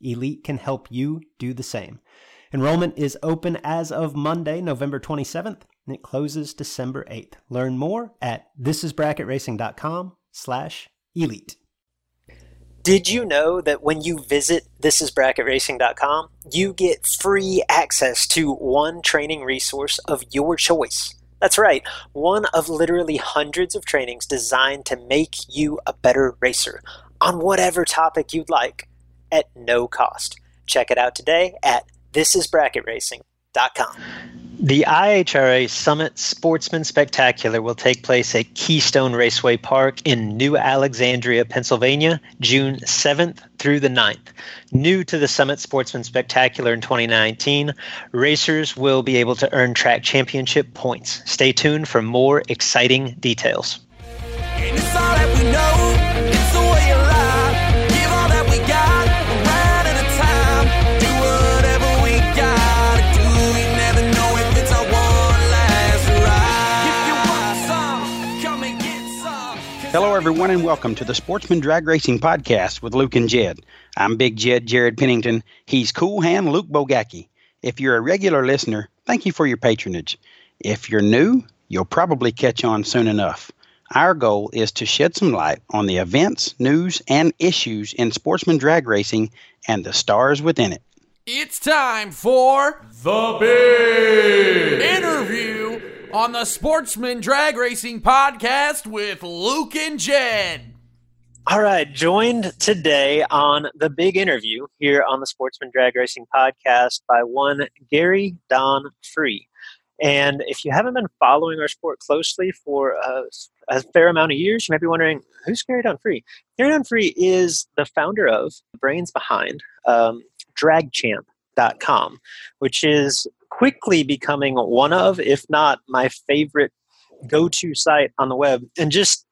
Elite can help you do the same. Enrollment is open as of Monday, November 27th, and it closes December 8th. Learn more at thisisbracketracing.com slash elite. Did you know that when you visit thisisbracketracing.com, you get free access to one training resource of your choice? That's right, one of literally hundreds of trainings designed to make you a better racer on whatever topic you'd like at no cost. Check it out today at thisisbracketracing.com. The IHRA Summit Sportsman Spectacular will take place at Keystone Raceway Park in New Alexandria, Pennsylvania, June 7th through the 9th. New to the Summit Sportsman Spectacular in 2019, racers will be able to earn track championship points. Stay tuned for more exciting details. Everyone, and welcome to the Sportsman Drag Racing Podcast with Luke and Jed. I'm Big Jed Jared Pennington. He's Cool Hand Luke Bogacki. If you're a regular listener, thank you for your patronage. If you're new, you'll probably catch on soon enough. Our goal is to shed some light on the events, news, and issues in sportsman drag racing and the stars within it. It's time for the big interview on the Sportsman Drag Racing Podcast with Luke and Jed. All right, joined today on the big interview here on the Sportsman Drag Racing Podcast by one Gary Don Free. And if you haven't been following our sport closely for a, a, fair amount of years, you might be wondering who's Gary Don Free. Gary Don Free is the founder of, The brains behind, um, DragChamp.com, which is quickly becoming one of, if not my favorite go to site on the web. And just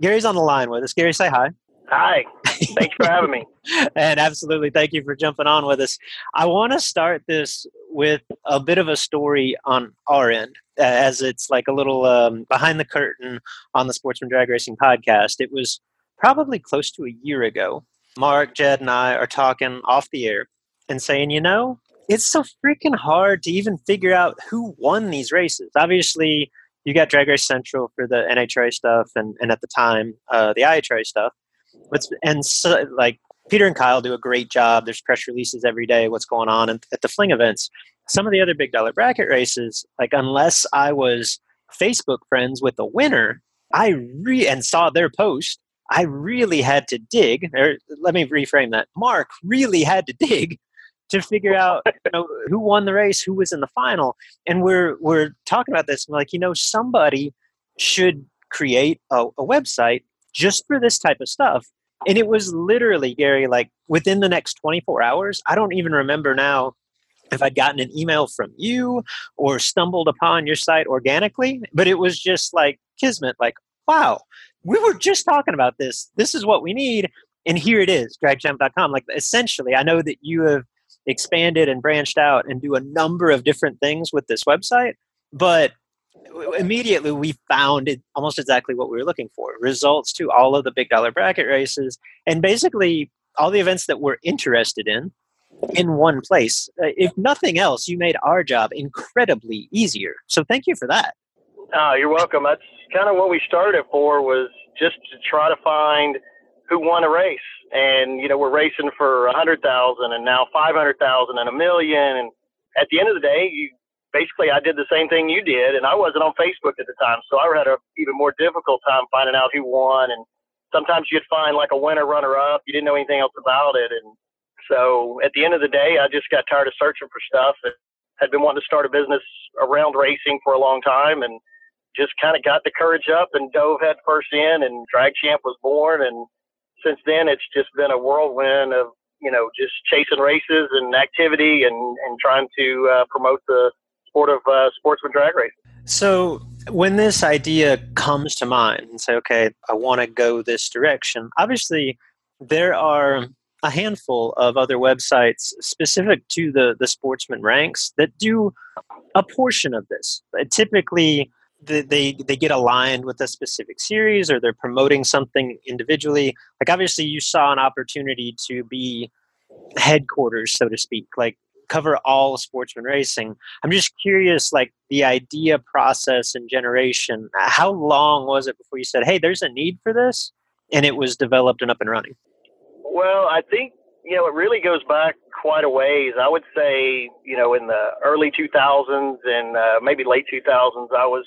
Gary's on the line with us. Gary, say hi. Hi. Thanks for having me. and absolutely, thank you for jumping on with us. I want to start this with a bit of a story on our end, as it's like a little um, behind the curtain on the Sportsman Drag Racing podcast. It was probably close to a year ago. Mark, Jed, and I are talking off the air and saying, you know, it's so freaking hard to even figure out who won these races. Obviously, you got Drag Race Central for the NHRA stuff, and, and at the time, uh, the IHRA stuff. What's, and so, like Peter and Kyle do a great job. There's press releases every day. What's going on at, at the Fling events? Some of the other big dollar bracket races, like unless I was Facebook friends with the winner, I re and saw their post. I really had to dig. Or let me reframe that. Mark really had to dig to figure out you know, who won the race, who was in the final, and we're we're talking about this. like, you know, somebody should create a, a website just for this type of stuff. And it was literally Gary, like within the next 24 hours. I don't even remember now if I'd gotten an email from you or stumbled upon your site organically, but it was just like kismet, like, wow, we were just talking about this. This is what we need. And here it is, dragchamp.com. Like essentially, I know that you have expanded and branched out and do a number of different things with this website. But immediately we found it almost exactly what we were looking for results to all of the big dollar bracket races and basically all the events that we're interested in in one place. Uh, if nothing else, you made our job incredibly easier. So thank you for that. Oh, you're welcome. That's kind of what we started for was just to try to find who won a race. And, you know, we're racing for a hundred thousand and now 500,000 and a million. And at the end of the day, you basically, I did the same thing you did and I wasn't on Facebook at the time. So I had a even more difficult time finding out who won. And sometimes you'd find like a winner runner up. You didn't know anything else about it. And so at the end of the day, I just got tired of searching for stuff and had been wanting to start a business around racing for a long time and just kind of got the courage up and dove head first in and drag champ was born and since then it's just been a whirlwind of you know just chasing races and activity and and trying to uh, promote the sport of uh, sportsman drag racing so when this idea comes to mind and say okay i want to go this direction obviously there are a handful of other websites specific to the the sportsman ranks that do a portion of this. Typically, they they get aligned with a specific series or they're promoting something individually. Like obviously, you saw an opportunity to be headquarters, so to speak, like cover all sportsman racing. I'm just curious, like the idea process and generation. How long was it before you said, "Hey, there's a need for this," and it was developed and up and running? Well, I think you know it really goes back quite a ways. I would say you know in the early 2000s and uh, maybe late 2000s, I was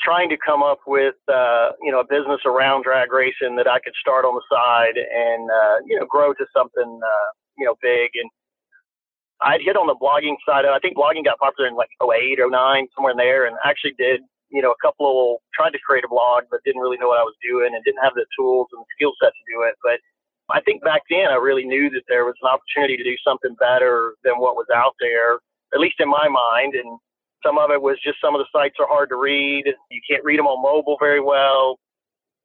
trying to come up with uh, you know a business around drag racing that I could start on the side and uh, you know grow to something uh, you know big. And I'd hit on the blogging side. I think blogging got popular in like 08, 09, somewhere in there, and actually did you know a couple of tried to create a blog, but didn't really know what I was doing and didn't have the tools and the skill set to do it, but I think back then I really knew that there was an opportunity to do something better than what was out there, at least in my mind. And some of it was just some of the sites are hard to read. You can't read them on mobile very well.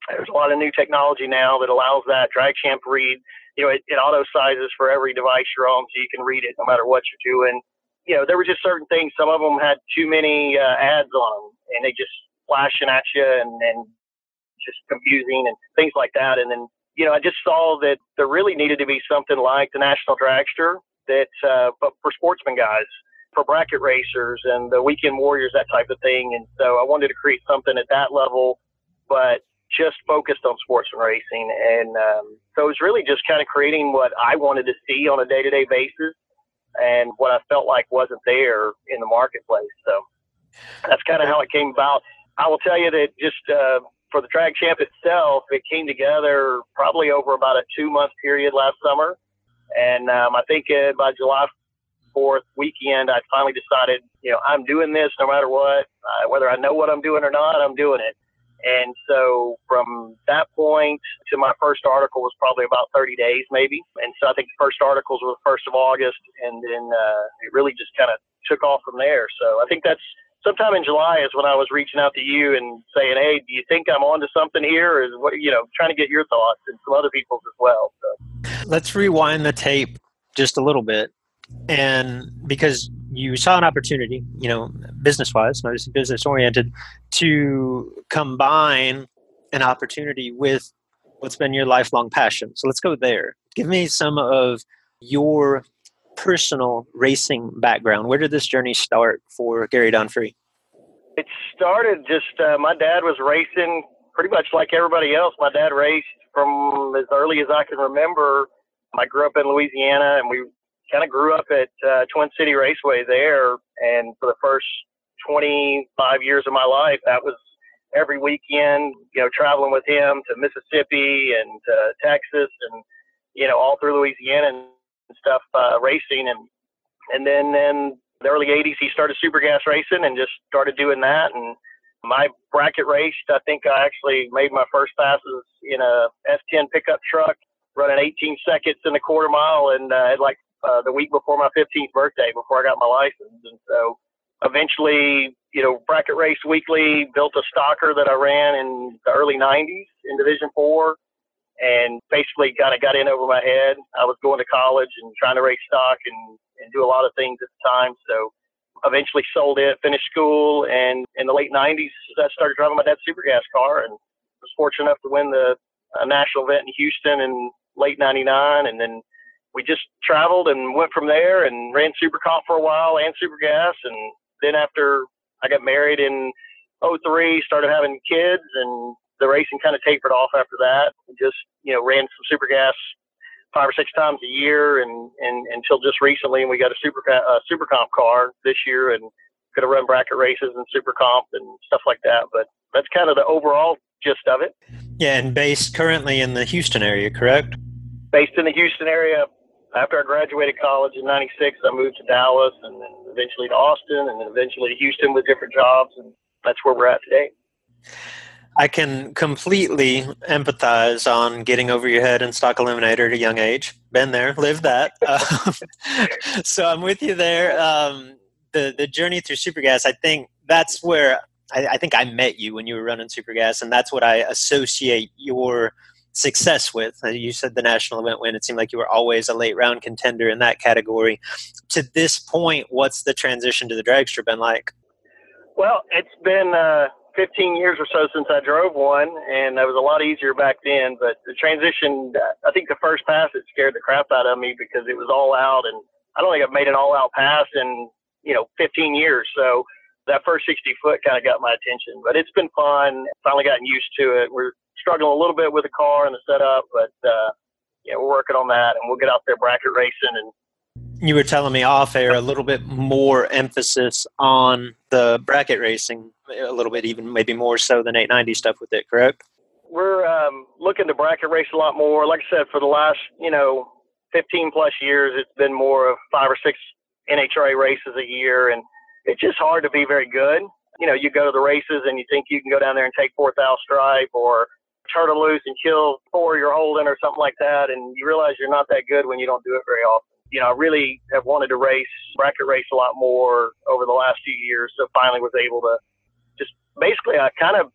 There's a lot of new technology now that allows that. Drag Champ read, you know, it, it auto sizes for every device you're on, so you can read it no matter what you're doing. You know, there were just certain things. Some of them had too many uh, ads on them, and they just flashing at you and, and just confusing and things like that. And then you know, I just saw that there really needed to be something like the National Dragster that, uh, but for sportsman guys, for bracket racers and the weekend warriors, that type of thing. And so I wanted to create something at that level, but just focused on sportsman racing. And um, so it was really just kind of creating what I wanted to see on a day to day basis and what I felt like wasn't there in the marketplace. So that's kind of how it came about. I will tell you that just uh, for the drag champ itself, it came together probably over about a two month period last summer. And um, I think uh, by July 4th weekend, I finally decided, you know, I'm doing this no matter what, uh, whether I know what I'm doing or not, I'm doing it. And so from that point to my first article was probably about 30 days, maybe. And so I think the first articles were the 1st of August, and then uh, it really just kind of took off from there. So I think that's sometime in July is when I was reaching out to you and saying, "Hey, do you think I'm onto something here?" Or is what you know, trying to get your thoughts and some other people's as well. So. Let's rewind the tape just a little bit, and because you saw an opportunity, you know, business-wise, not just business-oriented, to combine an opportunity with what's been your lifelong passion. So let's go there. Give me some of your personal racing background. Where did this journey start for Gary Don-Free? It started just uh, my dad was racing pretty much like everybody else. My dad raced from as early as I can remember. I grew up in Louisiana, and we kind of grew up at uh, Twin City Raceway there. And for the first 25 years of my life, that was every weekend, you know, traveling with him to Mississippi and to Texas and, you know, all through Louisiana. And stuff uh, racing, and and then in the early '80s he started super gas racing and just started doing that. And my bracket raced. I think I actually made my first passes in a S10 pickup truck, running 18 seconds in the quarter mile, and uh, like uh, the week before my 15th birthday, before I got my license. And so eventually, you know, bracket race weekly, built a stocker that I ran in the early 90s in Division Four and basically kind of got in over my head. I was going to college and trying to race stock and, and do a lot of things at the time. So eventually sold it, finished school, and in the late 90s, I started driving my dad's super gas car and was fortunate enough to win the uh, national event in Houston in late 99. And then we just traveled and went from there and ran super comp for a while and super gas. And then after I got married in 03, started having kids and the racing kind of tapered off after that. Just, you know, ran some super gas five or six times a year and, and until just recently and we got a super uh, super comp car this year and could have run bracket races and super comp and stuff like that but that's kind of the overall gist of it yeah and based currently in the houston area correct based in the houston area after i graduated college in 96 i moved to dallas and then eventually to austin and then eventually to houston with different jobs and that's where we're at today I can completely empathize on getting over your head in stock eliminator at a young age. Been there, lived that. Um, so I'm with you there. Um, the the journey through Supergas, I think that's where I, I, think I met you when you were running Supergas, and that's what I associate your success with. Uh, you said the national event win. It seemed like you were always a late round contender in that category. To this point, what's the transition to the dragster been like? Well, it's been. Uh 15 years or so since I drove one, and it was a lot easier back then. But the transition, I think the first pass, it scared the crap out of me because it was all out, and I don't think I've made an all out pass in you know 15 years. So that first 60 foot kind of got my attention. But it's been fun. Finally gotten used to it. We're struggling a little bit with the car and the setup, but uh, yeah, we're working on that, and we'll get out there bracket racing and you were telling me off air a little bit more emphasis on the bracket racing, a little bit even maybe more so than 890 stuff with it, correct? We're um, looking to bracket race a lot more. Like I said, for the last you know 15 plus years, it's been more of five or six NHRA races a year, and it's just hard to be very good. You know, you go to the races and you think you can go down there and take fourth out stripe or turn them loose and kill four you're holding or something like that, and you realize you're not that good when you don't do it very often you know, I really have wanted to race, bracket race a lot more over the last few years. So finally was able to just basically, I kind of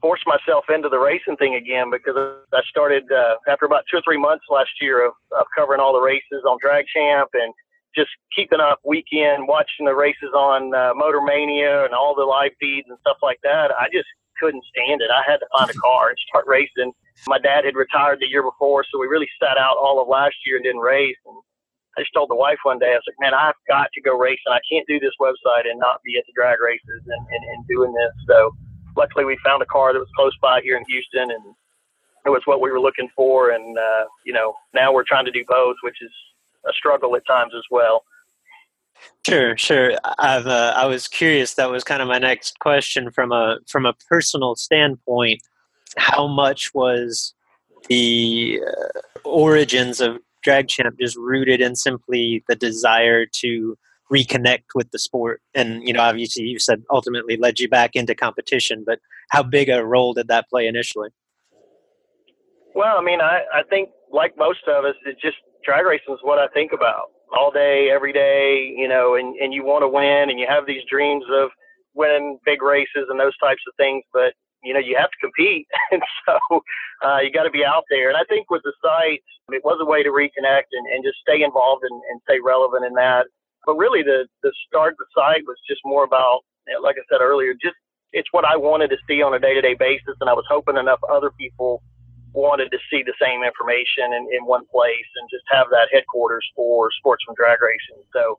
forced myself into the racing thing again because I started uh, after about two or three months last year of, of covering all the races on Drag Champ and just keeping up weekend, watching the races on uh, Motor Mania and all the live feeds and stuff like that. I just couldn't stand it. I had to find a car and start racing. My dad had retired the year before, so we really sat out all of last year and didn't race. And I just told the wife one day, I was like, man, I've got to go racing. I can't do this website and not be at the drag races and, and, and doing this. So luckily we found a car that was close by here in Houston and it was what we were looking for. And, uh, you know, now we're trying to do both, which is a struggle at times as well. Sure, sure. I've uh, I was curious. That was kind of my next question from a from a personal standpoint. How much was the uh, origins of drag champ just rooted in simply the desire to reconnect with the sport and you know obviously you said ultimately led you back into competition but how big a role did that play initially well i mean i, I think like most of us it's just drag racing is what i think about all day every day you know and, and you want to win and you have these dreams of winning big races and those types of things but you know, you have to compete. and so uh, you got to be out there. And I think with the site, it was a way to reconnect and, and just stay involved and, and stay relevant in that. But really, the, the start of the site was just more about, like I said earlier, just it's what I wanted to see on a day to day basis. And I was hoping enough other people wanted to see the same information in, in one place and just have that headquarters for sportsman drag racing. So,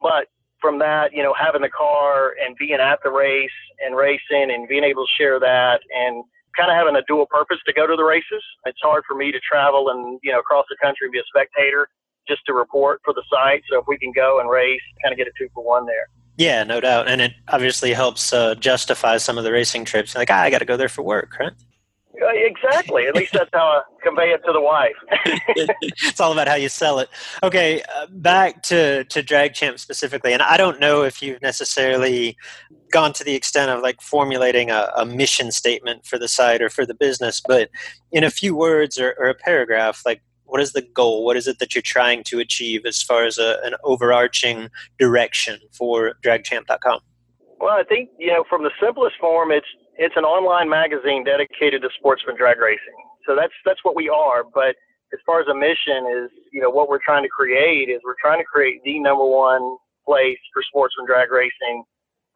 but from that, you know, having the car and being at the race and racing and being able to share that and kind of having a dual purpose to go to the races. It's hard for me to travel and, you know, across the country and be a spectator just to report for the site. So if we can go and race, kind of get a two for one there. Yeah, no doubt. And it obviously helps uh, justify some of the racing trips. Like, ah, I got to go there for work, right? Exactly. At least that's how I convey it to the wife. it's all about how you sell it. Okay, uh, back to to Drag Champ specifically, and I don't know if you've necessarily gone to the extent of like formulating a, a mission statement for the site or for the business, but in a few words or, or a paragraph, like what is the goal? What is it that you're trying to achieve as far as a, an overarching direction for DragChamp.com? Well, I think you know from the simplest form, it's it's an online magazine dedicated to sportsman drag racing. so that's that's what we are. But as far as a mission is, you know, what we're trying to create is we're trying to create the number one place for sportsman drag racing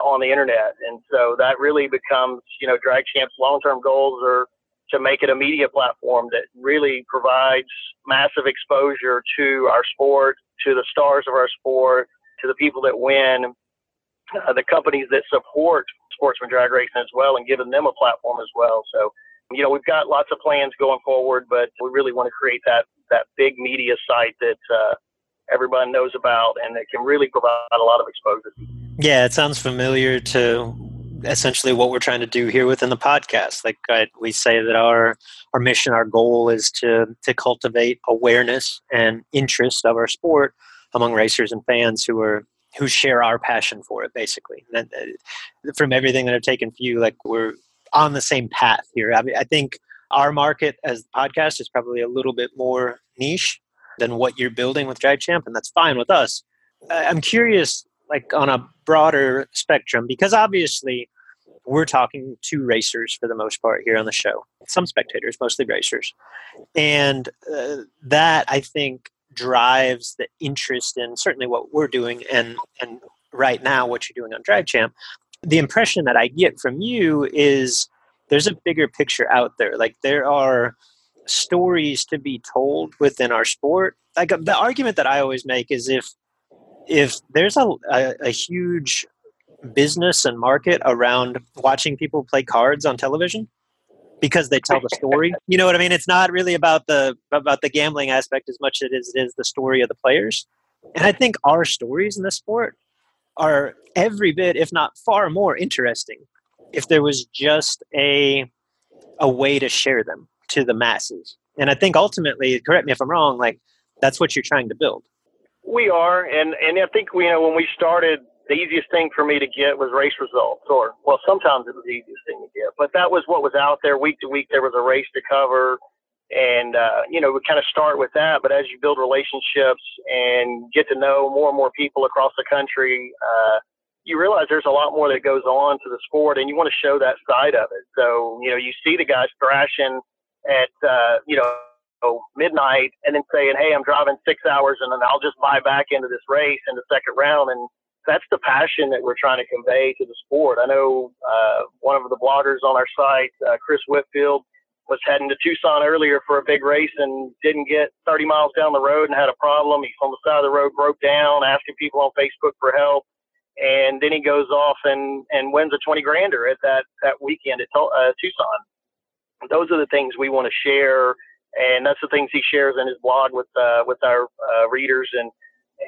on the internet. And so that really becomes, you know, Drag Champ's long-term goals are to make it a media platform that really provides massive exposure to our sport, to the stars of our sport, to the people that win, uh, the companies that support sportsman drag racing as well, and giving them a platform as well. So, you know, we've got lots of plans going forward, but we really want to create that that big media site that uh, everybody knows about and that can really provide a lot of exposure. Yeah, it sounds familiar to essentially what we're trying to do here within the podcast. Like I, we say that our our mission, our goal is to to cultivate awareness and interest of our sport among racers and fans who are who share our passion for it. Basically, and, uh, from everything that I've taken from you, like we're on the same path here. I, mean, I think our market as the podcast is probably a little bit more niche than what you're building with Drag Champ, and that's fine with us. I'm curious, like on a broader spectrum, because obviously we're talking to racers for the most part here on the show. Some spectators, mostly racers, and uh, that I think drives the interest in certainly what we're doing and and right now what you're doing on Drag Champ. The impression that I get from you is there's a bigger picture out there. Like there are stories to be told within our sport. Like the argument that I always make is if if there's a, a, a huge business and market around watching people play cards on television because they tell the story. You know what I mean? It's not really about the about the gambling aspect as much as it is, the story of the players. And I think our stories in the sport are every bit, if not far more interesting, if there was just a a way to share them to the masses. And I think ultimately, correct me if I'm wrong, like that's what you're trying to build. We are, and and I think you know when we started, the easiest thing for me to get was race results, or well, sometimes it was the easiest thing to get, but that was what was out there week to week. There was a race to cover, and uh, you know we kind of start with that. But as you build relationships and get to know more and more people across the country. Uh, you realize there's a lot more that goes on to the sport and you want to show that side of it. So, you know, you see the guys thrashing at uh, you know midnight and then saying, "Hey, I'm driving six hours and then I'll just buy back into this race in the second round." And that's the passion that we're trying to convey to the sport. I know uh, one of the bloggers on our site, uh, Chris Whitfield, was heading to Tucson earlier for a big race and didn't get 30 miles down the road and had a problem. He's on the side of the road, broke down, asking people on Facebook for help. And then he goes off and, and wins a 20 grander at that, that weekend at uh, Tucson those are the things we want to share, and that's the things he shares in his blog with uh, with our uh, readers and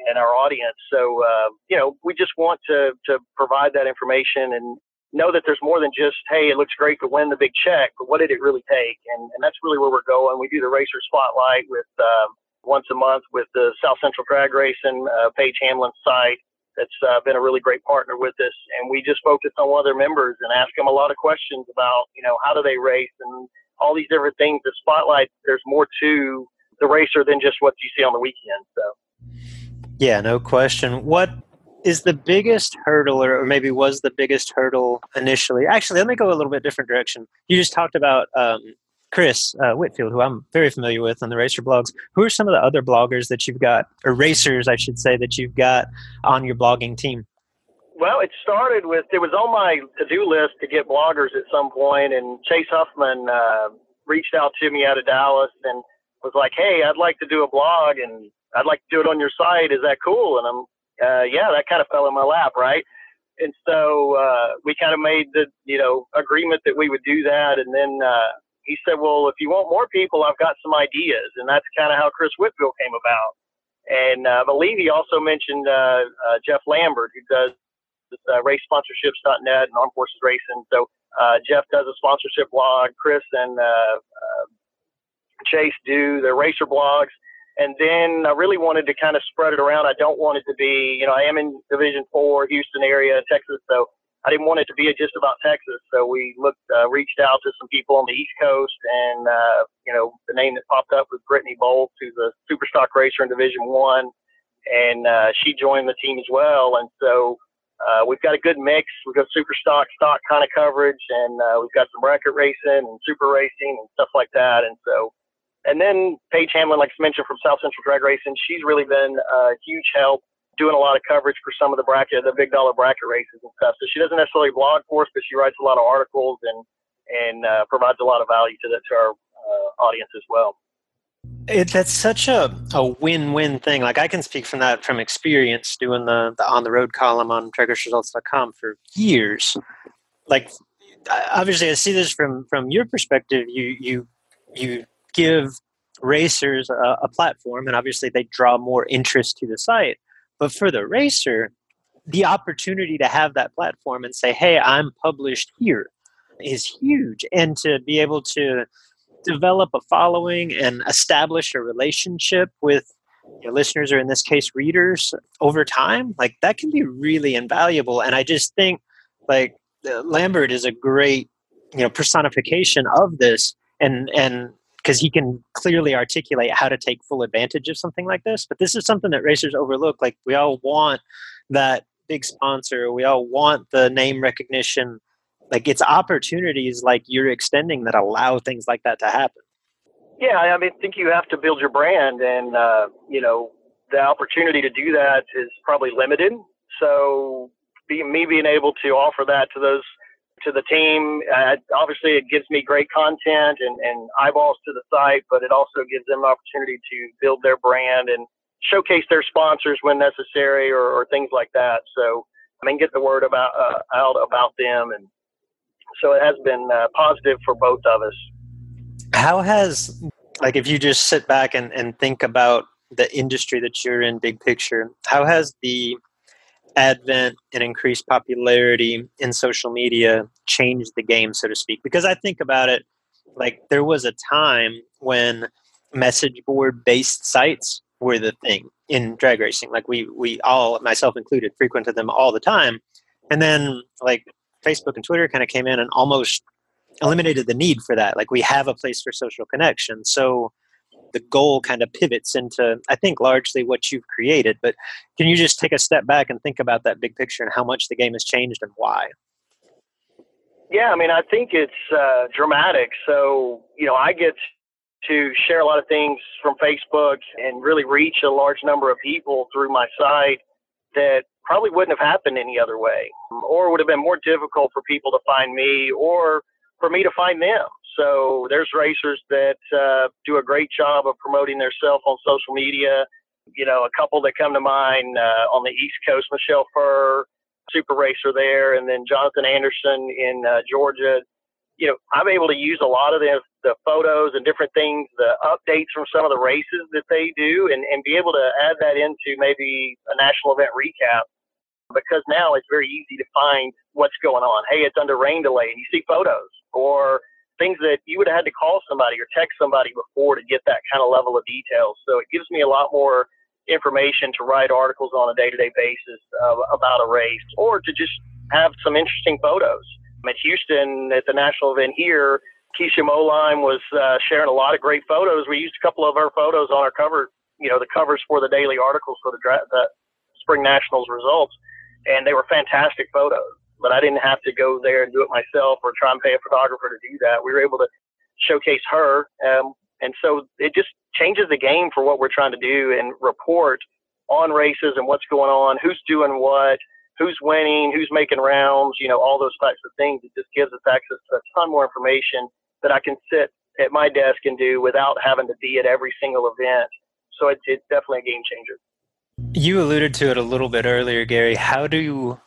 and our audience. So uh, you know, we just want to to provide that information and know that there's more than just hey, it looks great to win the big check, but what did it really take? And and that's really where we're going. We do the racer spotlight with um, once a month with the South Central Drag Racing uh, Paige Hamlin site that's uh, been a really great partner with us. And we just focus on one of their members and ask them a lot of questions about, you know, how do they race and all these different things. The spotlight, there's more to the racer than just what you see on the weekend. So, yeah, no question. What is the biggest hurdle, or maybe was the biggest hurdle initially? Actually, let me go a little bit different direction. You just talked about um, Chris uh, Whitfield, who I'm very familiar with on the racer blogs. Who are some of the other bloggers that you've got, or racers, I should say, that you've got on your blogging team? Well, it started with it was on my to-do list to get bloggers at some point, and Chase Huffman uh, reached out to me out of Dallas and was like, "Hey, I'd like to do a blog, and I'd like to do it on your site. Is that cool?" And I'm, uh, "Yeah, that kind of fell in my lap, right?" And so uh, we kind of made the you know agreement that we would do that, and then uh, he said, well, if you want more people, I've got some ideas. And that's kind of how Chris Whitfield came about. And uh, I believe he also mentioned uh, uh, Jeff Lambert, who does uh, racesponsorships.net and Armed Forces Racing. So uh, Jeff does a sponsorship blog. Chris and uh, uh, Chase do their racer blogs. And then I really wanted to kind of spread it around. I don't want it to be, you know, I am in Division Four, Houston area, Texas. So I didn't want it to be just about Texas, so we looked, uh, reached out to some people on the East Coast, and uh, you know, the name that popped up was Brittany Bolt, who's a super stock racer in Division One, and uh, she joined the team as well. And so uh, we've got a good mix. We've got super stock, stock kind of coverage, and uh, we've got some bracket racing and super racing and stuff like that. And so, and then Paige Hamlin, like I mentioned from South Central Drag Racing, she's really been a huge help doing a lot of coverage for some of the bracket, the big dollar bracket races and stuff. So she doesn't necessarily blog for us, but she writes a lot of articles and and uh, provides a lot of value to the to our uh, audience as well. It, that's such a, a win-win thing. Like I can speak from that from experience doing the, the on the road column on dragraceresults.com for years. Like obviously I see this from from your perspective. You you you give racers a, a platform and obviously they draw more interest to the site. But for the racer, the opportunity to have that platform and say, hey, I'm published here is huge. And to be able to develop a following and establish a relationship with your listeners or in this case readers over time like that can be really invaluable and i just think like lambert is a great you know personification of this and and because he can clearly articulate how to take full advantage of something like this but this is something that racers overlook like we all want that big sponsor we all want the name recognition like it's opportunities like you're extending that allow things like that to happen. Yeah i mean I think you have to build your brand and uh, you know the opportunity to do that is probably limited. So being me being able to offer that to those to the team. Uh, obviously it gives me great content and, and eyeballs to the site but it also gives them an opportunity to build their brand and showcase their sponsors when necessary or, or things like that. So I mean, get the word about uh, out about them. And so it has been uh, positive for both of us. How has, like, if you just sit back and, and think about the industry that you're in, big picture, how has the advent and increased popularity in social media changed the game, so to speak? Because I think about it, like, there was a time when message board based sites were the thing in drag racing. Like, we, we all, myself included, frequented them all the time. And then, like, Facebook and Twitter kind of came in and almost eliminated the need for that. Like we have a place for social connection. So the goal kind of pivots into, I think, largely what you've created. But can you just take a step back and think about that big picture and how much the game has changed and why? Yeah, I mean, I think it's uh, dramatic. So, you know, I get to share a lot of things from Facebook and really reach a large number of people through my site that probably wouldn't have happened any other way, or would have been more difficult for people to find me or for me to find them. So there's racers that uh, do a great job of promoting themselves on social media. You know, a couple that come to mind uh, on the East Coast, Michelle Furr, super racer there, and then Jonathan Anderson in uh, Georgia you know, I'm able to use a lot of the, the photos and different things, the updates from some of the races that they do, and, and be able to add that into maybe a national event recap. Because now it's very easy to find what's going on. Hey, it's under rain delay, and you see photos or things that you would have had to call somebody or text somebody before to get that kind of level of detail. So it gives me a lot more information to write articles on a day-to-day basis uh, about a race, or to just have some interesting photos at Houston at the national event here, Keisha Moline was uh, sharing a lot of great photos. We used a couple of her photos on our cover, you know, the covers for the daily articles for the, dra- the Spring Nationals results, and they were fantastic photos. But I didn't have to go there and do it myself or try and pay a photographer to do that. We were able to showcase her, um, and so it just changes the game for what we're trying to do and report on races and what's going on, who's doing what, who's winning, who's making rounds, you know, all those types of things. It just gives us access to a ton more information that I can sit at my desk and do without having to be at every single event. So it's, it's definitely a game changer. You alluded to it a little bit earlier, Gary. How do you,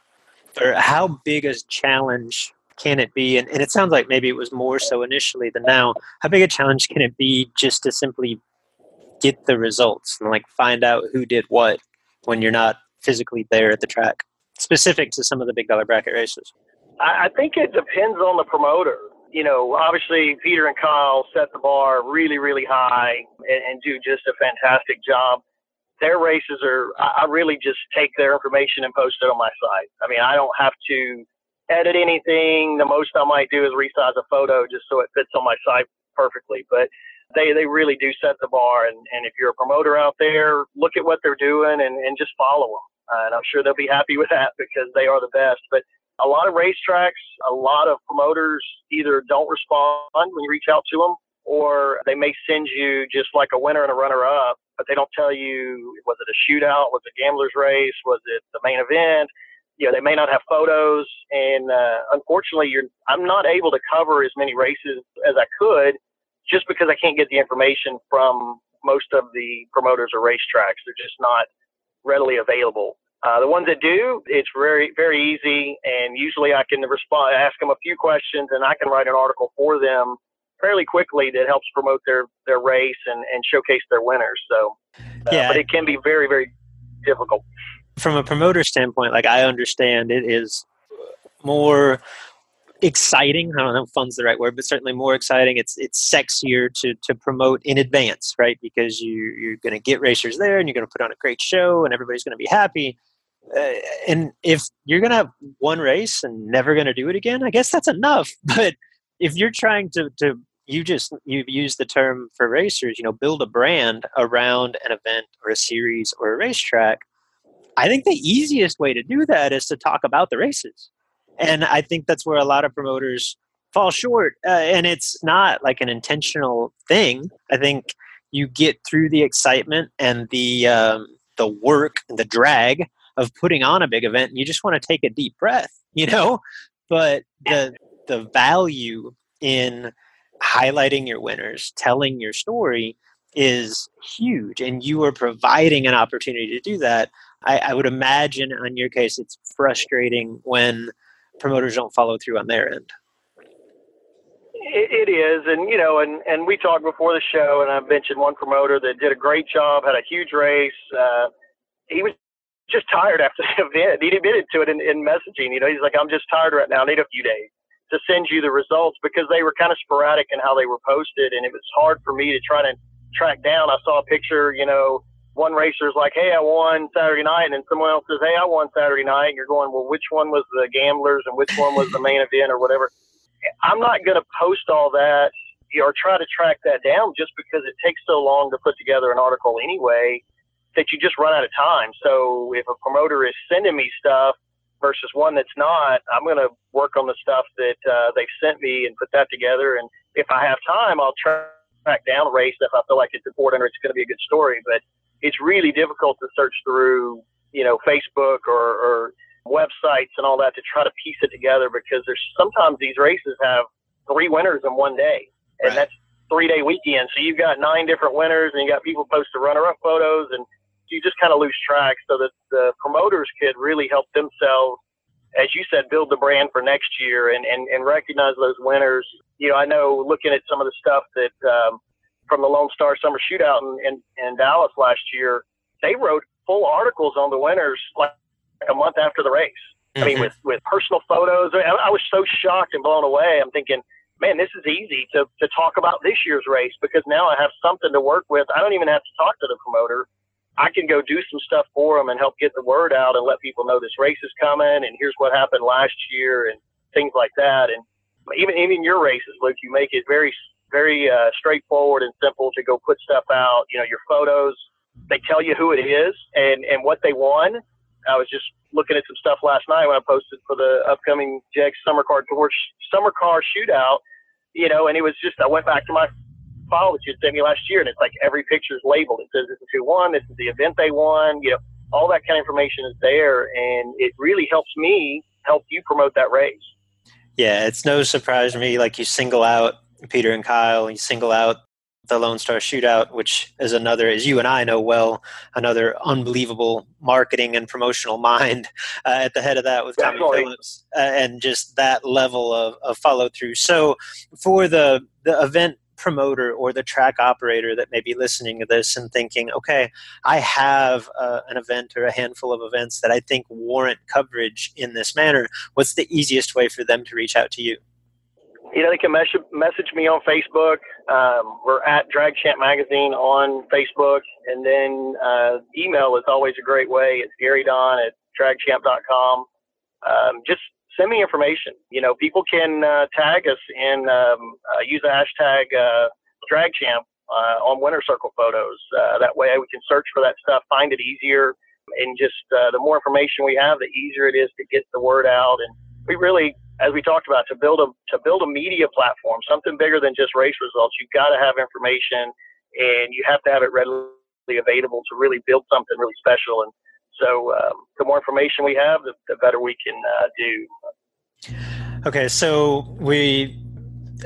or how big a challenge can it be? And, and it sounds like maybe it was more so initially than now. How big a challenge can it be just to simply get the results and like find out who did what when you're not physically there at the track? specific to some of the big dollar bracket races? I think it depends on the promoter. You know, obviously Peter and Kyle set the bar really, really high and, and do just a fantastic job. Their races are, I really just take their information and post it on my site. I mean, I don't have to edit anything. The most I might do is resize a photo just so it fits on my site perfectly. But they, they really do set the bar. And, and if you're a promoter out there, look at what they're doing and, and just follow them uh, and I'm sure they'll be happy with that because they are the best. But a lot of racetracks, a lot of promoters either don't respond when you reach out to them, or they may send you just like a winner and a runner up, but they don't tell you was it a shootout, was it a gambler's race, was it the main event. You know, they may not have photos, and uh, unfortunately, you're I'm not able to cover as many races as I could, just because I can't get the information from most of the promoters or racetracks. They're just not readily available. Uh, the ones that do, it's very, very easy, and usually I can respond, ask them a few questions, and I can write an article for them fairly quickly that helps promote their their race and, and showcase their winners. So, uh, yeah, but it can be very, very difficult. From a promoter standpoint, like I understand, it is more exciting. I don't know if fun's the right word, but certainly more exciting. It's it's sexier to to promote in advance, right? Because you you're going to get racers there, and you're going to put on a great show, and everybody's going to be happy. Uh, and if you're going to have one race and never going to do it again, I guess that's enough. But if you're trying to to you just you've used the term for racers, you know, build a brand around an event or a series or a racetrack. I think the easiest way to do that is to talk about the races and I think that's where a lot of promoters fall short. Uh, and it's not like an intentional thing. I think you get through the excitement and the um, the work and the drag of putting on a big event, and you just want to take a deep breath, you know. But the the value in highlighting your winners, telling your story is huge, and you are providing an opportunity to do that. I, I would imagine, on your case, it's frustrating when promoters don't follow through on their end. It, it is, and you know, and and we talked before the show, and I mentioned one promoter that did a great job, had a huge race. Uh, he was just tired after the event. He admitted to it in, in messaging. You know, he's like, "I'm just tired right now. I need a few days to send you the results because they were kind of sporadic in how they were posted, and it was hard for me to try to track down. I saw a picture, you know, one racer's like, "Hey, I won Saturday night," and then someone else says, "Hey, I won Saturday night." And you're going, "Well, which one was the gamblers and which one was the main event or whatever?" I'm not going to post all that or try to track that down just because it takes so long to put together an article anyway that you just run out of time. So if a promoter is sending me stuff versus one that's not, I'm going to work on the stuff that uh, they've sent me and put that together. And if I have time, I'll track down race if I feel like it's important or it's going to be a good story. But it's really difficult to search through, you know, Facebook or, or websites and all that to try to piece it together because there's sometimes these races have three winners in one day, and right. that's three day weekend. So you've got nine different winners, and you got people post the runner up photos, and you just kind of lose track. So that the promoters could really help themselves, as you said, build the brand for next year and and, and recognize those winners. You know, I know looking at some of the stuff that um, from the Lone Star Summer Shootout in, in, in Dallas last year, they wrote full articles on the winners like a month after the race. Mm-hmm. I mean, mm-hmm. with, with personal photos. I, I was so shocked and blown away. I'm thinking, man, this is easy to, to talk about this year's race because now I have something to work with. I don't even have to talk to the promoter. I can go do some stuff for them and help get the word out and let people know this race is coming and here's what happened last year and things like that. And even even your races, Luke, you make it very very uh, straightforward and simple to go put stuff out. You know, your photos, they tell you who it is and, and what they won. I was just looking at some stuff last night when I posted for the upcoming JEGS Summer Car Tour Summer Car Shootout, you know, and it was just, I went back to my file that you sent me last year and it's like every picture is labeled. It says this is who won, this is the event they won, you know, all that kind of information is there and it really helps me help you promote that race. Yeah, it's no surprise to me. Like you single out Peter and Kyle, you single out the Lone Star Shootout, which is another, as you and I know well, another unbelievable marketing and promotional mind uh, at the head of that with Tommy Definitely. Phillips, uh, and just that level of, of follow through. So, for the the event promoter or the track operator that may be listening to this and thinking, okay, I have uh, an event or a handful of events that I think warrant coverage in this manner. What's the easiest way for them to reach out to you? you know, they can message, message me on Facebook. Um, we're at Drag Champ Magazine on Facebook. And then uh, email is always a great way. It's Gary Don at dragchamp.com. Um, just send me information. You know, people can uh, tag us and um, uh, use the hashtag uh, DragChamp uh, on winter Circle photos. Uh, that way we can search for that stuff, find it easier. and just uh, the more information we have, the easier it is to get the word out. And we really, as we talked about, to build a to build a media platform, something bigger than just race results. You've got to have information, and you have to have it readily available to really build something really special. And so, um, the more information we have, the, the better we can uh, do. Okay, so we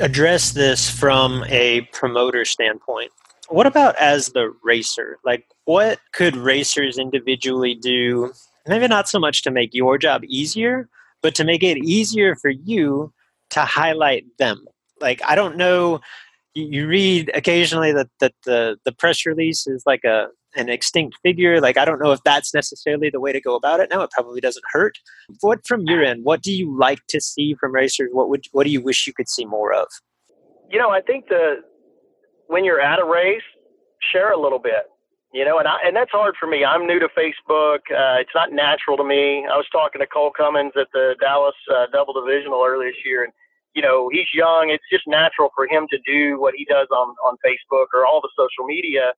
address this from a promoter standpoint. What about as the racer? Like, what could racers individually do? Maybe not so much to make your job easier, but to make it easier for you to highlight them. Like, I don't know. You read occasionally that, that the, the press release is like a an extinct figure. Like, I don't know if that's necessarily the way to go about it. Now, it probably doesn't hurt. What from your end? What do you like to see from racers? What would what do you wish you could see more of? You know, I think the when you're at a race, share a little bit. You know, and I, and that's hard for me. I'm new to Facebook. Uh, it's not natural to me. I was talking to Cole Cummins at the Dallas uh, Double Divisional earlier this year, and you know he's young. It's just natural for him to do what he does on on Facebook or all the social media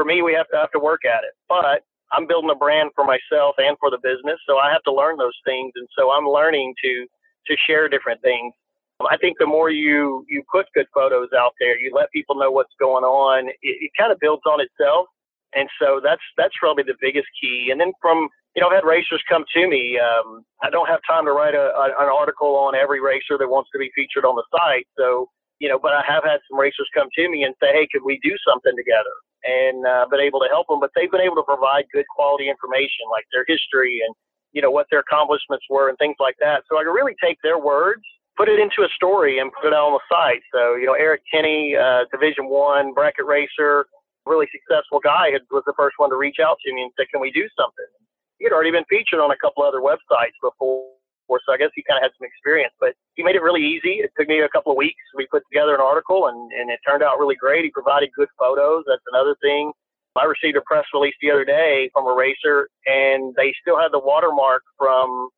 for me, we have to have to work at it. But I'm building a brand for myself and for the business, so I have to learn those things, and so I'm learning to to share different things. I think the more you you put good photos out there, you let people know what's going on. It, it kind of builds on itself, and so that's that's probably the biggest key. And then from you know, I've had racers come to me. Um, I don't have time to write a, a, an article on every racer that wants to be featured on the site, so you know, but I have had some racers come to me and say, hey, could we do something together? And uh, been able to help them, but they've been able to provide good quality information like their history and, you know, what their accomplishments were and things like that. So I can really take their words, put it into a story and put it on the site. So, you know, Eric Kenny, uh, Division One bracket racer, really successful guy, was the first one to reach out to me and say, can we do something? He had already been featured on a couple other websites before for. So I guess he kind of had some experience, but he made it really easy. It took me a couple of weeks. We put together an article and, and it turned out really great. He provided good photos. That's another thing. I received a press release the other day from a racer and they still had the watermark from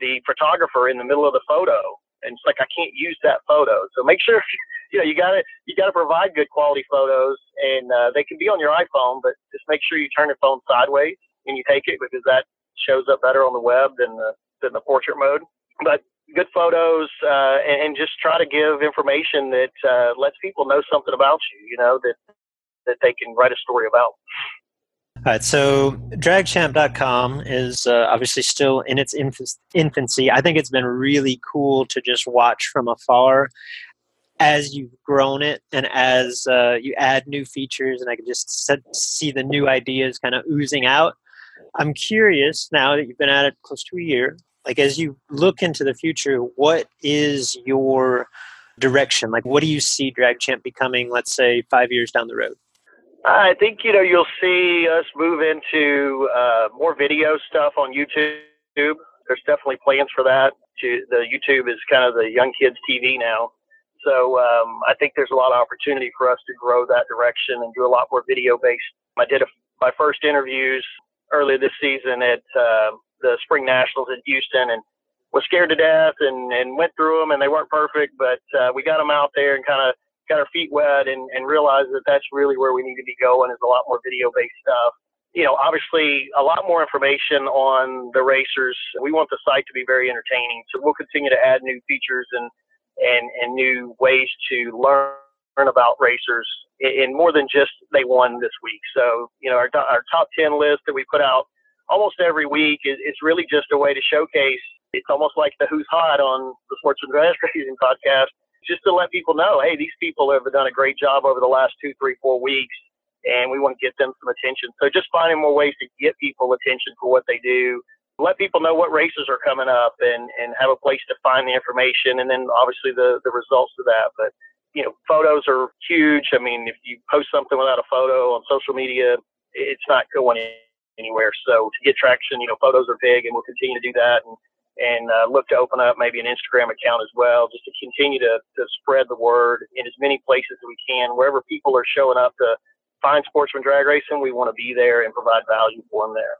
the photographer in the middle of the photo. And it's like, I can't use that photo. So make sure, you know, you gotta, you gotta provide good quality photos and uh, they can be on your iPhone, but just make sure you turn your phone sideways and you take it because that shows up better on the web than the in the portrait mode. But good photos uh, and, and, just try to give information that uh, lets people know something about you. You know that that they can write a story about. All right, so dragchamp.com is uh, obviously still in its infancy. I think it's been really cool to just watch from afar as you've grown it and as uh, you add new features, and I can just set, see the new ideas kind of oozing out. I'm curious now that you've been at it close to a year, like as you look into the future what is your direction? Like what do you see drag champ becoming let's say five years down the road? I think you know you'll see us move into uh, more video stuff on youtube. There's definitely plans for that. The youtube is kind of the young kids tv now. So um, i think there's a lot of opportunity for us to grow that direction and do a lot more video based i did a, my first interviews earlier this season at uh, the spring nationals in Houston and was scared to death and, and went through them and they weren't perfect, but uh, we got them out there and kind of got our feet wet and, and realized that that's really where we need to be going is a lot more video based stuff. You know, obviously a lot more information on the racers. We want the site to be very entertaining. So we'll continue to add new features and, and, and new ways to learn about racers in more than just they won this week. So, you know, our, our top 10 list that we put out almost every week is really just a way to showcase. It's almost like the Who's Hot on the Sportsman Drag Racing podcast, just to let people know, hey, these people have done a great job over the last two, three, four weeks, and we want to get them some attention. So just finding more ways to get people attention for what they do, let people know what races are coming up, and and have a place to find the information, and then obviously the the results of that. But you know, photos are huge. I mean, if you post something without a photo on social media, it's not going in anywhere. So to get traction, you know, photos are big, and we'll continue to do that, and and uh, look to open up maybe an Instagram account as well, just to continue to to spread the word in as many places as we can, wherever people are showing up to find sportsman drag racing, we want to be there and provide value for them there.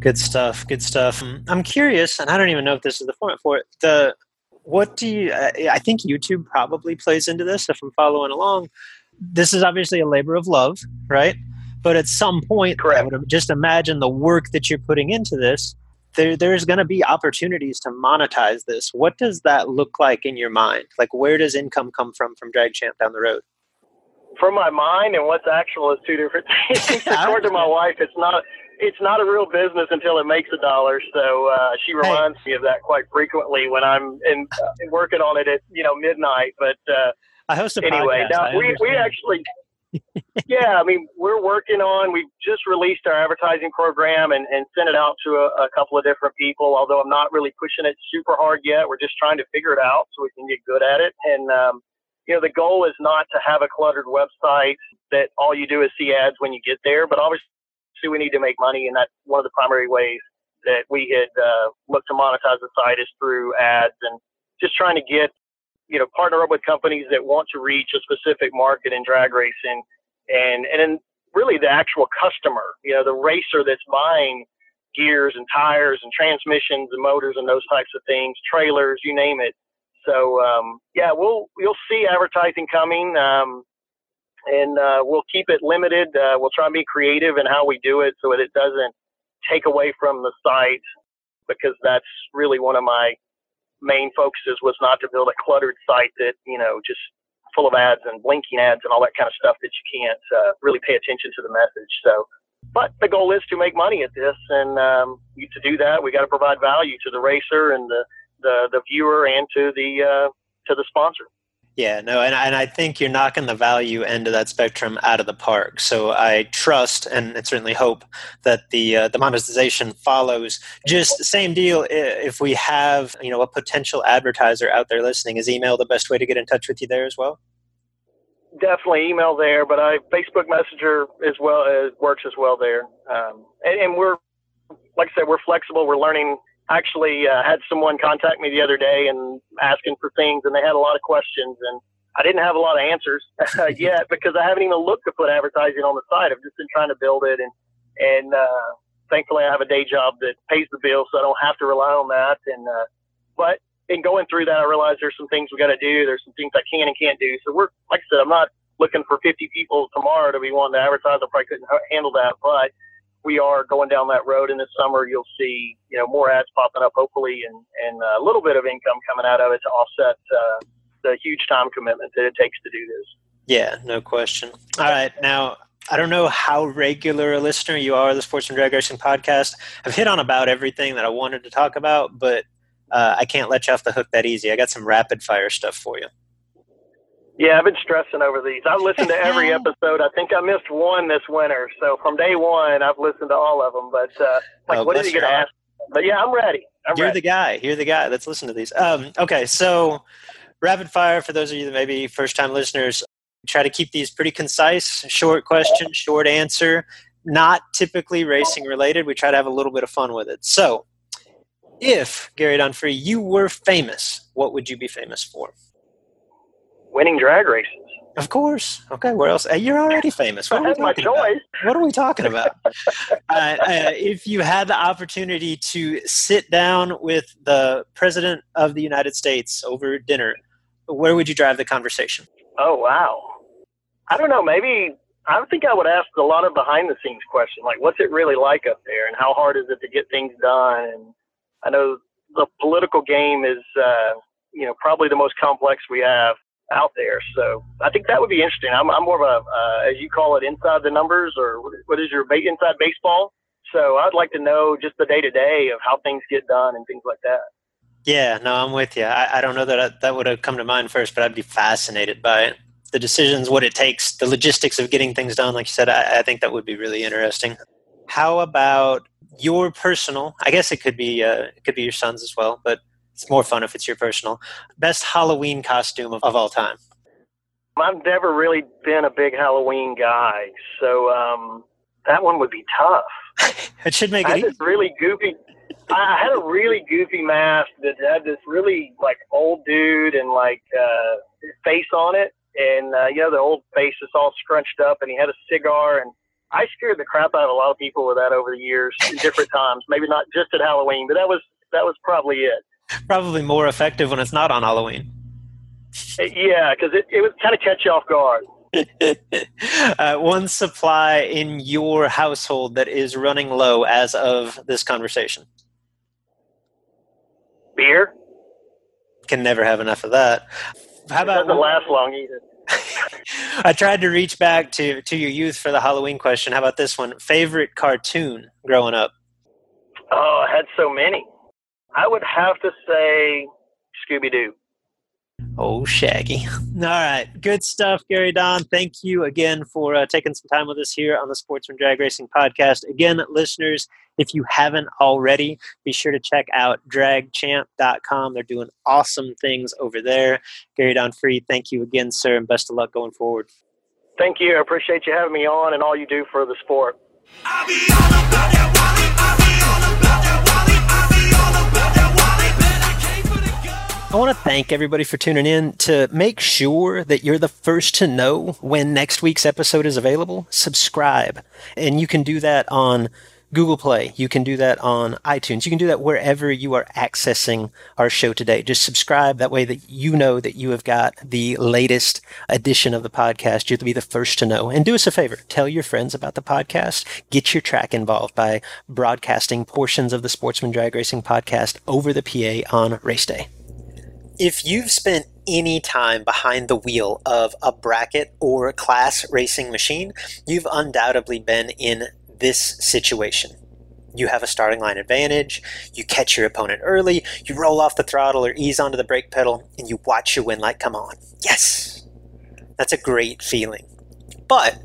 Good stuff. Good stuff. I'm curious, and I don't even know if this is the format for it. The what do you? I think YouTube probably plays into this. If I'm following along, this is obviously a labor of love, right? But at some point, Correct. I would just imagine the work that you're putting into this. There, there's going to be opportunities to monetize this. What does that look like in your mind? Like, where does income come from from Drag Champ down the road? From my mind and what's actual is two different things. According to my wife, it's not it's not a real business until it makes a dollar. So uh, she reminds me of that quite frequently when I'm in, uh, working on it at you know midnight. But uh, I host a anyway, podcast. now I we we actually. Yeah, I mean, we're working on. We've just released our advertising program and, and sent it out to a, a couple of different people. Although I'm not really pushing it super hard yet. We're just trying to figure it out so we can get good at it. And um, you know, the goal is not to have a cluttered website that all you do is see ads when you get there. But obviously, we need to make money, and that's one of the primary ways that we had uh, looked to monetize the site is through ads and just trying to get you know partner up with companies that want to reach a specific market in drag racing, and and then really the actual customer, you know, the racer that's buying gears and tires and transmissions and motors and those types of things, trailers, you name it. So um, yeah, we'll you'll see advertising coming, um, and uh, we'll keep it limited. Uh, we'll try and be creative in how we do it so that it doesn't take away from the site, because that's really one of my main focuses was not to build a cluttered site that you know just full of ads and blinking ads and all that kind of stuff that you can't uh, really pay attention to the message. So. But the goal is to make money at this, and um, to do that, we got to provide value to the racer and the the the viewer and to the uh, to the sponsor. Yeah, no, and, and I think you're knocking the value end of that spectrum out of the park. So I trust and, certainly hope that the uh, the monetization follows. Just the same deal. If we have you know a potential advertiser out there listening, is email the best way to get in touch with you there as well? Definitely email there, but I Facebook Messenger as well as works as well there. Um, and, and we're like I said, we're flexible. We're learning. Actually, uh, had someone contact me the other day and asking for things, and they had a lot of questions, and I didn't have a lot of answers yet because I haven't even looked to put advertising on the site. I've just been trying to build it, and and uh, thankfully I have a day job that pays the bill, so I don't have to rely on that. And uh, but in going through that, I realized there's some things we got to do. There's some things I can and can't do. So we're like I said, I'm not looking for 50 people tomorrow to be wanting to advertise. I probably couldn't handle that, but we are going down that road. And this summer, you'll see you know more ads popping up, hopefully, and and a little bit of income coming out of it to offset uh, the huge time commitment that it takes to do this. Yeah, no question. All right, now I don't know how regular a listener you are the Sportsman Drag Racing podcast. I've hit on about everything that I wanted to talk about, but uh, I can't let you off the hook that easy. I got some rapid fire stuff for you. Yeah, I've been stressing over these. I've listened to every episode. I think I missed one this winter. So from day one, I've listened to all of them. But uh, like, Oh, what are you going to ask? But yeah, I'm ready. I'm You're ready. the guy. You're the guy. Let's listen to these. Um, okay, so rapid fire for those of you that may be first time listeners. Try to keep these pretty concise, short question, short answer. Not typically racing related. We try to have a little bit of fun with it. So, if Gary Don Free, you were famous, what would you be famous for? Winning drag races. Of course. Okay. Where else? Uh, You're already famous. What are we my talking about? choice. What are we talking about? uh, uh, if you had the opportunity to sit down with the president of the United States over dinner, where would you drive the conversation? Oh wow. I don't know. Maybe I think I would ask a lot of behind the scenes questions, like what's it really like up there, and how hard is it to get things done? And I know the political game is, uh, you know, probably the most complex we have out there. So I think that would be interesting. I'm, I'm more of a, uh, as you call it, inside the numbers, or what- is your ba- inside baseball? So I'd like to know just the day to day of how things get done and things like that. Yeah, no, I'm with you. I, I don't know that I, that would have come to mind first, but I'd be fascinated by it. The decisions, what it takes, the logistics of getting things done. Like you said, I, I think that would be really interesting. How about your personal? I guess it could be uh, it could be your son's as well, but it's more fun if it's your personal best Halloween costume of, of all time. I've never really been a big Halloween guy, so um, that one would be tough. It should make I it had easy. this really goofy. I had a really goofy mask that had this really like old dude and like uh, face on it, and uh, you know the old face is all scrunched up, and he had a cigar, and I scared the crap out of a lot of people with that over the years, in different times. Maybe not just at Halloween, but that was that was probably it. Probably more effective when it's not on Halloween. Yeah, because it, it would kind of catch you off guard. uh, one supply in your household that is running low as of this conversation. Beer. Can never have enough of that. How about it doesn't last long either. I tried to reach back to to your youth for the Halloween question. How about this one? Favorite cartoon growing up? Oh, I had so many. I would have to say Scooby Doo. Oh, Shaggy. All right. Good stuff, Gary Don. Thank you again for uh, taking some time with us here on the Sportsman Drag Racing Podcast. Again, listeners, if you haven't already, be sure to check out dragchamp.com. They're doing awesome things over there. Gary Don Free, thank you again, sir, and best of luck going forward. Thank you. I appreciate you having me on and all you do for the sport. I want to thank everybody for tuning in. To make sure that you're the first to know when next week's episode is available, subscribe. And you can do that on Google Play. You can do that on iTunes. You can do that wherever you are accessing our show today. Just subscribe. That way that you know that you have got the latest edition of the podcast. You'll be the first to know. And do us a favor. Tell your friends about the podcast. Get your track involved by broadcasting portions of the Sportsman Drag Racing podcast over the PA on race day if you've spent any time behind the wheel of a bracket or class racing machine, you've undoubtedly been in this situation. You have a starting line advantage, you catch your opponent early, you roll off the throttle or ease onto the brake pedal, and you watch your win light come on. Yes! That's a great feeling. But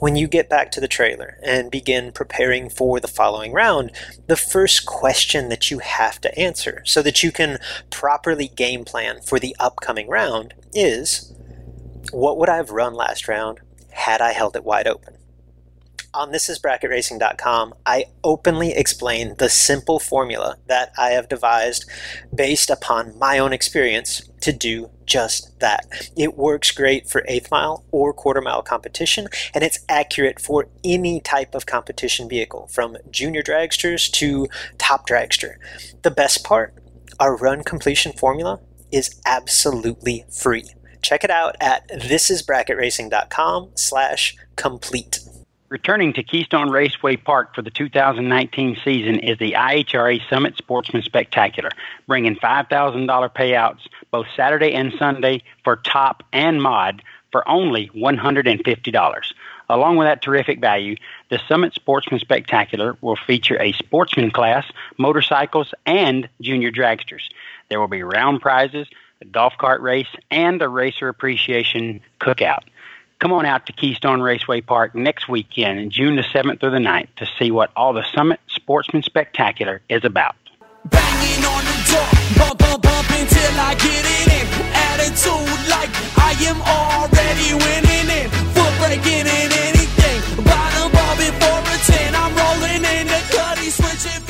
when you get back to the trailer and begin preparing for the following round, the first question that you have to answer so that you can properly game plan for the upcoming round is what would I have run last round had I held it wide open? On thisisbracketracing.com, I openly explain the simple formula that I have devised based upon my own experience to do just that. It works great for eighth mile or quarter mile competition, and it's accurate for any type of competition vehicle, from junior dragsters to top dragster. The best part, our run completion formula is absolutely free. Check it out at thisisbracketracing.com slash complete. Returning to Keystone Raceway Park for the 2019 season is the IHRA Summit Sportsman Spectacular, bringing $5,000 payouts both Saturday and Sunday for top and mod for only $150. Along with that terrific value, the Summit Sportsman Spectacular will feature a sportsman class, motorcycles, and junior dragsters. There will be round prizes, a golf cart race, and a racer appreciation cookout. Come on out to Keystone Raceway Park next weekend, June the 7th through the 9th, to see what all the Summit Sportsman Spectacular is about. Banging on the door, bump, bump, bump until I get it in. Attitude like I am already winning in. Foot breaking in anything. Bottom ball before a 10. I'm rolling in the cutty, switching